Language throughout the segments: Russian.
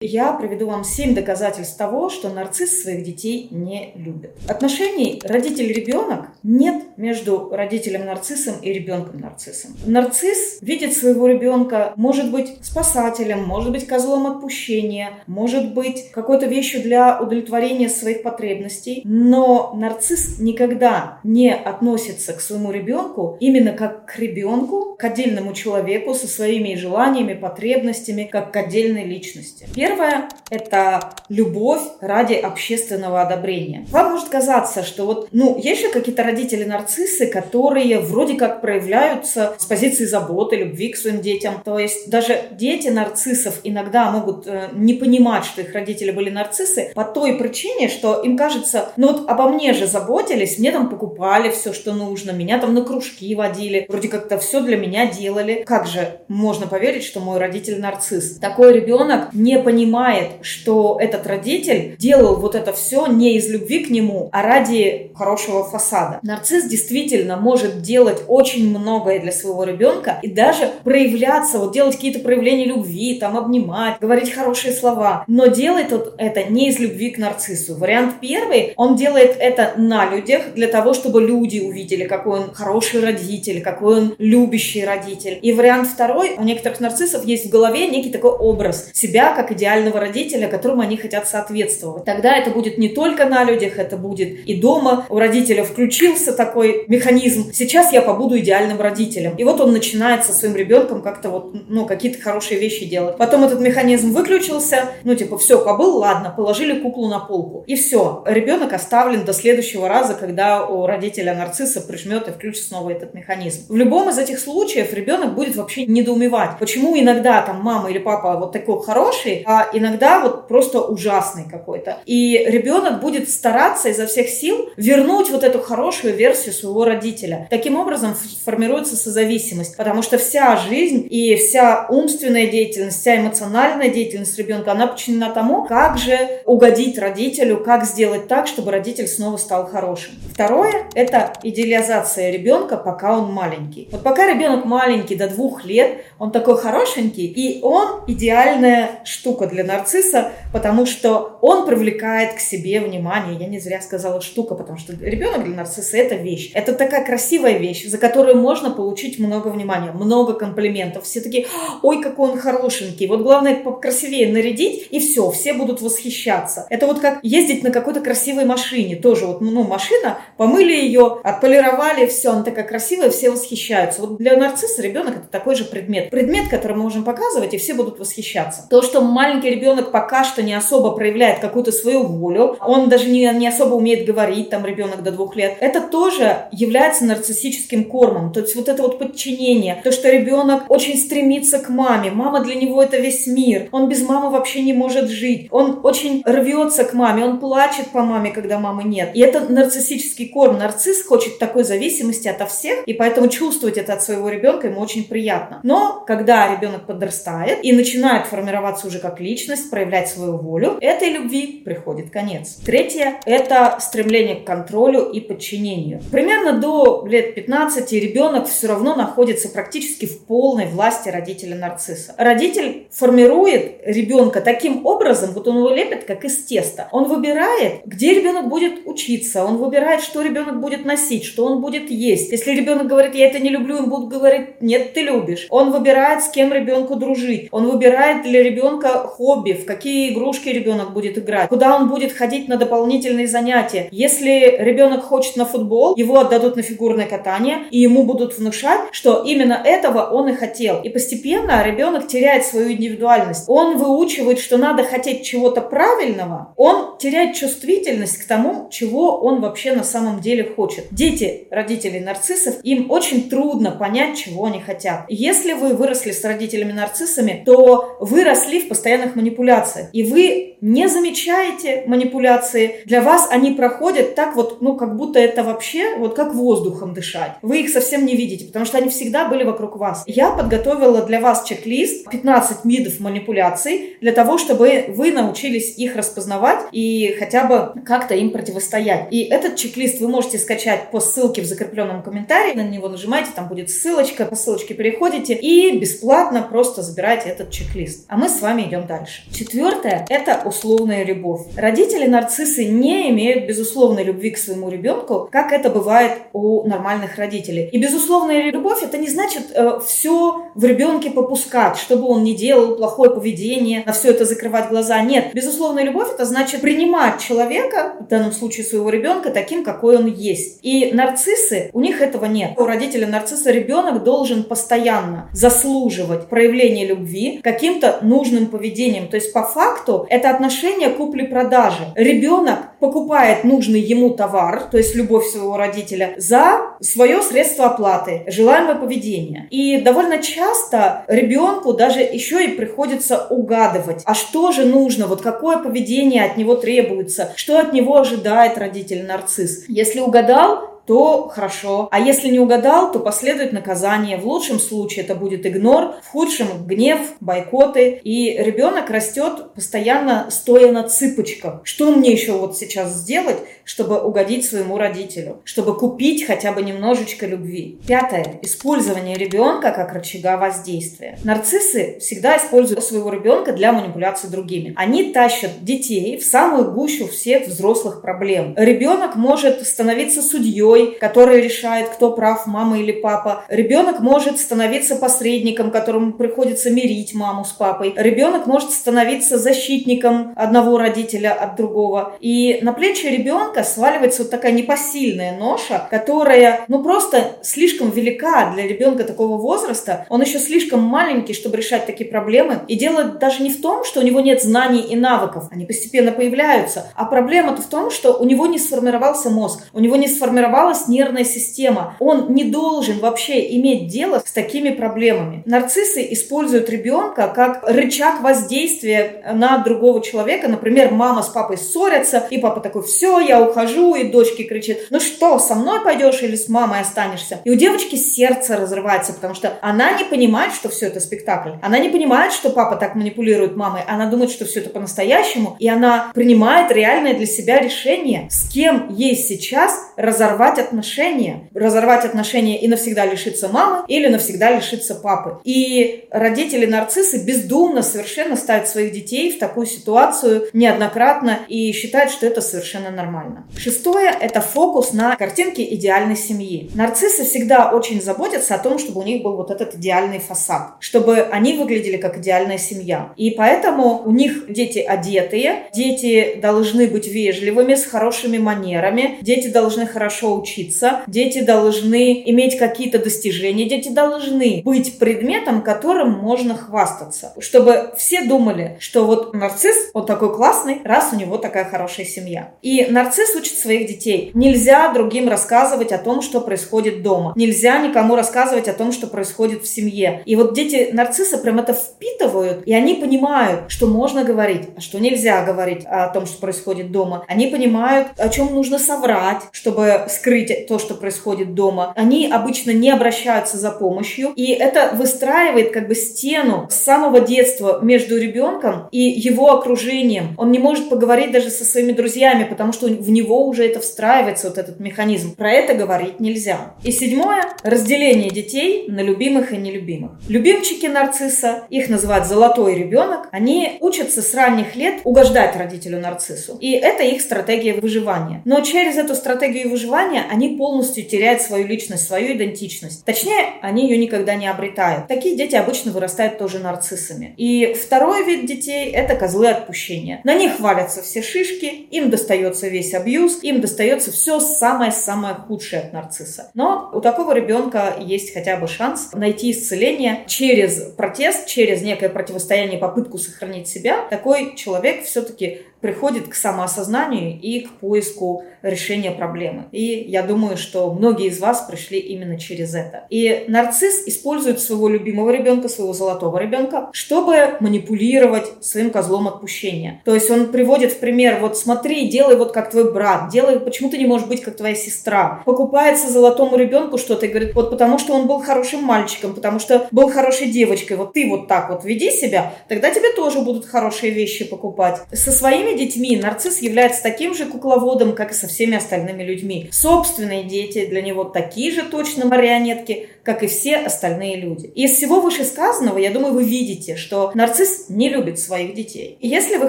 Я приведу вам семь доказательств того, что нарцисс своих детей не любит. Отношений родитель-ребенок нет между родителем-нарциссом и ребенком-нарциссом. Нарцисс видит своего ребенка, может быть, спасателем, может быть, козлом отпущения, может быть, какой-то вещью для удовлетворения своих потребностей, но нарцисс никогда не относится к своему ребенку именно как к ребенку, к отдельному человеку со своими желаниями, потребностями, как к отдельной личности. Первое – это любовь ради общественного одобрения. Вам может казаться, что вот, ну, есть же какие-то родители-нарциссы, которые вроде как проявляются с позиции заботы, любви к своим детям. То есть даже дети нарциссов иногда могут э, не понимать, что их родители были нарциссы по той причине, что им кажется, ну вот обо мне же заботились, мне там покупали все, что нужно, меня там на кружки водили, вроде как-то все для меня делали. Как же можно поверить, что мой родитель нарцисс? Такой ребенок не понимает понимает, что этот родитель делал вот это все не из любви к нему, а ради хорошего фасада. Нарцисс действительно может делать очень многое для своего ребенка и даже проявляться, вот делать какие-то проявления любви, там обнимать, говорить хорошие слова. Но делает он это не из любви к нарциссу. Вариант первый, он делает это на людях для того, чтобы люди увидели, какой он хороший родитель, какой он любящий родитель. И вариант второй, у некоторых нарциссов есть в голове некий такой образ себя как идеального идеального родителя, которому они хотят соответствовать. Тогда это будет не только на людях, это будет и дома. У родителя включился такой механизм. Сейчас я побуду идеальным родителем. И вот он начинает со своим ребенком как-то вот, ну, какие-то хорошие вещи делать. Потом этот механизм выключился. Ну, типа, все, побыл, ладно, положили куклу на полку. И все. Ребенок оставлен до следующего раза, когда у родителя нарцисса прижмет и включит снова этот механизм. В любом из этих случаев ребенок будет вообще недоумевать, почему иногда там мама или папа вот такой хороший, а иногда вот просто ужасный какой-то. И ребенок будет стараться изо всех сил вернуть вот эту хорошую версию своего родителя. Таким образом формируется созависимость, потому что вся жизнь и вся умственная деятельность, вся эмоциональная деятельность ребенка, она подчинена тому, как же угодить родителю, как сделать так, чтобы родитель снова стал хорошим. Второе – это идеализация ребенка, пока он маленький. Вот пока ребенок маленький, до двух лет, он такой хорошенький, и он идеальная штука для нарцисса, потому что он привлекает к себе внимание. Я не зря сказала штука, потому что ребенок для нарцисса это вещь. Это такая красивая вещь, за которую можно получить много внимания, много комплиментов. Все такие, ой, какой он хорошенький. Вот главное красивее нарядить, и все, все будут восхищаться. Это вот как ездить на какой-то красивой машине. Тоже вот, ну, машина, помыли ее, отполировали, все, она такая красивая, все восхищаются. Вот для нарцисса ребенок это такой же предмет. Предмет, который мы можем показывать, и все будут восхищаться. То, что маленький ребенок пока что не особо проявляет какую-то свою волю, он даже не, не особо умеет говорить, там ребенок до двух лет, это тоже является нарциссическим кормом. То есть вот это вот подчинение, то, что ребенок очень стремится к маме, мама для него это весь мир, он без мамы вообще не может жить, он очень рвется к маме, он плачет по маме, когда мамы нет. И это нарциссический корм. Нарцисс хочет такой зависимости от всех, и поэтому чувствовать это от своего ребенка ему очень приятно. Но когда ребенок подрастает и начинает формироваться уже как личность, проявлять свою волю, этой любви приходит конец. Третье – это стремление к контролю и подчинению. Примерно до лет 15 ребенок все равно находится практически в полной власти родителя-нарцисса. Родитель формирует ребенка таким образом, вот он его лепит как из теста. Он выбирает, где ребенок будет учиться, он выбирает, что ребенок будет носить, что он будет есть. Если ребенок говорит, я это не люблю, он будет говорить, нет, ты любишь. Он выбирает, с кем ребенку дружить. Он выбирает для ребенка хобби, в какие игрушки ребенок будет играть, куда он будет ходить на дополнительные занятия. Если ребенок хочет на футбол, его отдадут на фигурное катание, и ему будут внушать, что именно этого он и хотел. И постепенно ребенок теряет свою индивидуальность. Он выучивает, что надо хотеть чего-то правильного, он теряет чувствительность к тому, чего он вообще на самом деле хочет. Дети родителей нарциссов, им очень трудно понять, чего они хотят. Если вы выросли с родителями нарциссами, то вы росли в постоянных манипуляциях. И вы не замечаете манипуляции, для вас они проходят так вот, ну, как будто это вообще вот как воздухом дышать. Вы их совсем не видите, потому что они всегда были вокруг вас. Я подготовила для вас чек-лист 15 видов манипуляций для того, чтобы вы научились их распознавать и хотя бы как-то им противостоять. И этот чек-лист вы можете скачать по ссылке в закрепленном комментарии, на него нажимаете, там будет ссылочка, по ссылочке переходите и бесплатно просто забирайте этот чек-лист. А мы с вами идем дальше. Четвертое – это условная любовь. Родители-нарциссы не имеют безусловной любви к своему ребенку, как это бывает у нормальных родителей. И безусловная любовь – это не значит э, все в ребенке попускать, чтобы он не делал плохое поведение, на все это закрывать глаза. Нет, безусловная любовь – это значит принимать человека, в данном случае своего ребенка, таким, какой он есть. И нарциссы, у них этого нет. У родителя нарцисса ребенок должен постоянно заслуживать проявления любви каким-то нужным поведением. То есть по факту это отношение купли-продажи. Ребенок покупает нужный ему товар, то есть любовь своего родителя, за свое средство оплаты, желаемое поведение. И довольно часто ребенку даже еще и приходится угадывать, а что же нужно, вот какое поведение от него требуется, что от него ожидает родитель-нарцисс. Если угадал, то хорошо. А если не угадал, то последует наказание. В лучшем случае это будет игнор, в худшем гнев, бойкоты. И ребенок растет постоянно стоя на цыпочках. Что мне еще вот сейчас сделать, чтобы угодить своему родителю? Чтобы купить хотя бы немножечко любви. Пятое. Использование ребенка как рычага воздействия. Нарциссы всегда используют своего ребенка для манипуляции другими. Они тащат детей в самую гущу всех взрослых проблем. Ребенок может становиться судьей, судьей, который решает, кто прав, мама или папа. Ребенок может становиться посредником, которому приходится мирить маму с папой. Ребенок может становиться защитником одного родителя от другого. И на плечи ребенка сваливается вот такая непосильная ноша, которая, ну, просто слишком велика для ребенка такого возраста. Он еще слишком маленький, чтобы решать такие проблемы. И дело даже не в том, что у него нет знаний и навыков. Они постепенно появляются. А проблема-то в том, что у него не сформировался мозг. У него не сформировался сформировалась нервная система. Он не должен вообще иметь дело с такими проблемами. Нарциссы используют ребенка как рычаг воздействия на другого человека. Например, мама с папой ссорятся, и папа такой, все, я ухожу, и дочке кричит, ну что, со мной пойдешь или с мамой останешься? И у девочки сердце разрывается, потому что она не понимает, что все это спектакль. Она не понимает, что папа так манипулирует мамой. Она думает, что все это по-настоящему, и она принимает реальное для себя решение, с кем ей сейчас разорвать разорвать отношения, разорвать отношения и навсегда лишиться мамы или навсегда лишиться папы. И родители-нарциссы бездумно совершенно ставят своих детей в такую ситуацию неоднократно и считают, что это совершенно нормально. Шестое – это фокус на картинке идеальной семьи. Нарциссы всегда очень заботятся о том, чтобы у них был вот этот идеальный фасад, чтобы они выглядели как идеальная семья. И поэтому у них дети одетые, дети должны быть вежливыми, с хорошими манерами, дети должны хорошо учиться дети должны иметь какие-то достижения, дети должны быть предметом, которым можно хвастаться. Чтобы все думали, что вот нарцисс, он такой классный, раз у него такая хорошая семья. И нарцисс учит своих детей. Нельзя другим рассказывать о том, что происходит дома. Нельзя никому рассказывать о том, что происходит в семье. И вот дети нарцисса прям это впитывают, и они понимают, что можно говорить, а что нельзя говорить о том, что происходит дома. Они понимают, о чем нужно соврать, чтобы скрыть скрыть то, что происходит дома. Они обычно не обращаются за помощью, и это выстраивает как бы стену с самого детства между ребенком и его окружением. Он не может поговорить даже со своими друзьями, потому что в него уже это встраивается, вот этот механизм. Про это говорить нельзя. И седьмое – разделение детей на любимых и нелюбимых. Любимчики нарцисса, их называют золотой ребенок, они учатся с ранних лет угождать родителю нарциссу. И это их стратегия выживания. Но через эту стратегию выживания они полностью теряют свою личность, свою идентичность. Точнее, они ее никогда не обретают. Такие дети обычно вырастают тоже нарциссами. И второй вид детей – это козлы отпущения. На них валятся все шишки, им достается весь абьюз, им достается все самое-самое худшее от нарцисса. Но у такого ребенка есть хотя бы шанс найти исцеление через протест, через некое противостояние, попытку сохранить себя. Такой человек все-таки приходит к самоосознанию и к поиску решения проблемы. И я думаю, что многие из вас пришли именно через это. И нарцисс использует своего любимого ребенка, своего золотого ребенка, чтобы манипулировать своим козлом отпущения. То есть он приводит в пример, вот смотри, делай вот как твой брат, делай, почему ты не можешь быть как твоя сестра. Покупается золотому ребенку что-то и говорит, вот потому что он был хорошим мальчиком, потому что был хорошей девочкой, вот ты вот так вот веди себя, тогда тебе тоже будут хорошие вещи покупать. Со своими детьми нарцисс является таким же кукловодом, как и со всеми остальными людьми. Собственные дети для него такие же точно марионетки, как и все остальные люди. Из всего вышесказанного, я думаю, вы видите, что нарцисс не любит своих детей. И если вы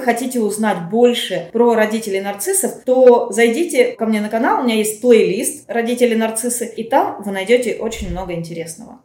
хотите узнать больше про родителей нарциссов, то зайдите ко мне на канал, у меня есть плейлист «Родители нарциссы», и там вы найдете очень много интересного.